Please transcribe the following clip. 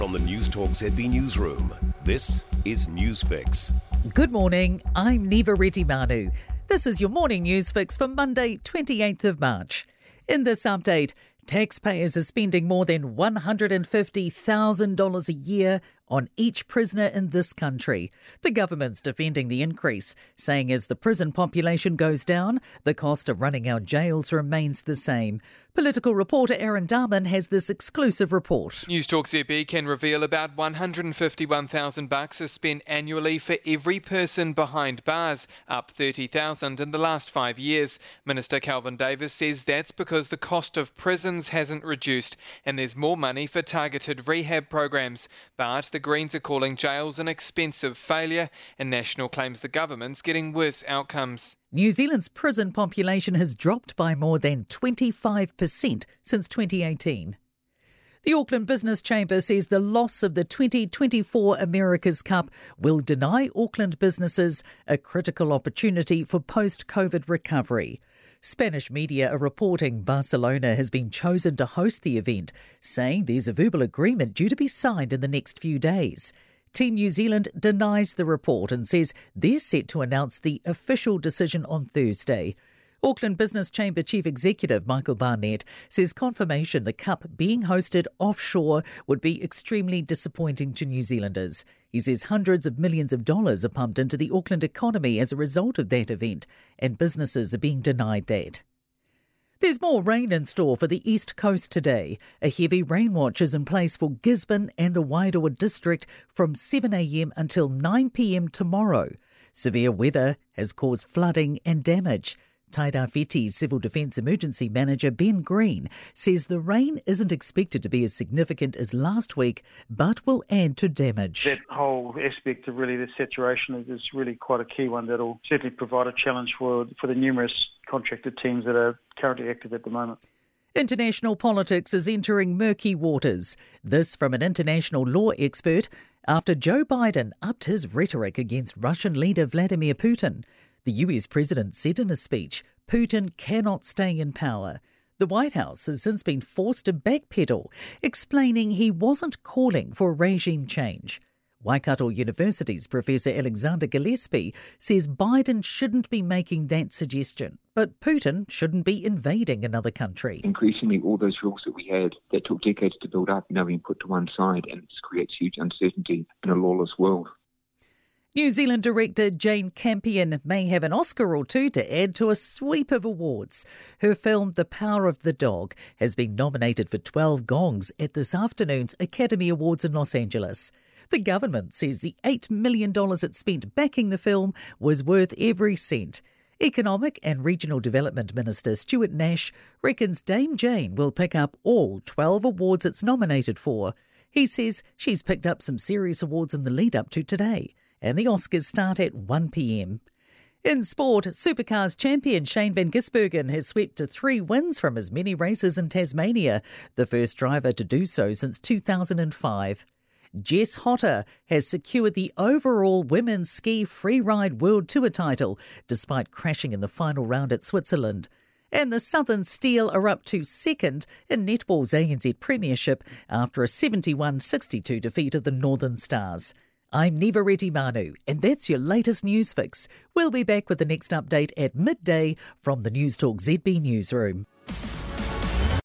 From the Newstalk ZB Newsroom, this is Newsfix. Good morning, I'm Niva Retimanu. This is your morning news fix for Monday, 28th of March. In this update, taxpayers are spending more than $150,000 a year on each prisoner in this country. The government's defending the increase, saying as the prison population goes down, the cost of running our jails remains the same. Political reporter Aaron Dahmen has this exclusive report. Newstalk ZB can reveal about 151,000 bucks is spent annually for every person behind bars, up 30,000 in the last 5 years. Minister Kelvin Davis says that's because the cost of prisons hasn't reduced and there's more money for targeted rehab programs. But the Greens are calling jails an expensive failure and National claims the government's getting worse outcomes. New Zealand's prison population has dropped by more than 25% since 2018. The Auckland Business Chamber says the loss of the 2024 America's Cup will deny Auckland businesses a critical opportunity for post COVID recovery. Spanish media are reporting Barcelona has been chosen to host the event, saying there's a verbal agreement due to be signed in the next few days. Team New Zealand denies the report and says they're set to announce the official decision on Thursday. Auckland Business Chamber Chief Executive Michael Barnett says confirmation the Cup being hosted offshore would be extremely disappointing to New Zealanders. He says hundreds of millions of dollars are pumped into the Auckland economy as a result of that event, and businesses are being denied that. There's more rain in store for the East Coast today. A heavy rain watch is in place for Gisborne and the Wairoa district from 7am until 9pm tomorrow. Severe weather has caused flooding and damage. Tairāwhiti Civil Defence Emergency Manager Ben Green says the rain isn't expected to be as significant as last week, but will add to damage. That whole aspect of really the saturation is really quite a key one that'll certainly provide a challenge for, for the numerous contracted teams that are currently active at the moment. International politics is entering murky waters. This from an international law expert after Joe Biden upped his rhetoric against Russian leader Vladimir Putin. The US president said in a speech Putin cannot stay in power. The White House has since been forced to backpedal, explaining he wasn't calling for regime change. Waikato University's Professor Alexander Gillespie says Biden shouldn't be making that suggestion, but Putin shouldn't be invading another country. Increasingly, all those rules that we had that took decades to build up now being put to one side, and this creates huge uncertainty in a lawless world. New Zealand director Jane Campion may have an Oscar or two to add to a sweep of awards. Her film The Power of the Dog has been nominated for 12 gongs at this afternoon's Academy Awards in Los Angeles. The government says the $8 million it spent backing the film was worth every cent. Economic and Regional Development Minister Stuart Nash reckons Dame Jane will pick up all 12 awards it's nominated for. He says she's picked up some serious awards in the lead up to today and the Oscars start at 1pm. In sport, Supercars champion Shane Van Gisbergen has swept to three wins from his many races in Tasmania, the first driver to do so since 2005. Jess Hotter has secured the overall women's ski freeride world tour title despite crashing in the final round at Switzerland. And the Southern Steel are up to second in netball's ANZ Premiership after a 71 62 defeat of the Northern Stars. I'm Niva Retimanu, and that's your latest news fix. We'll be back with the next update at midday from the Newstalk ZB Newsroom.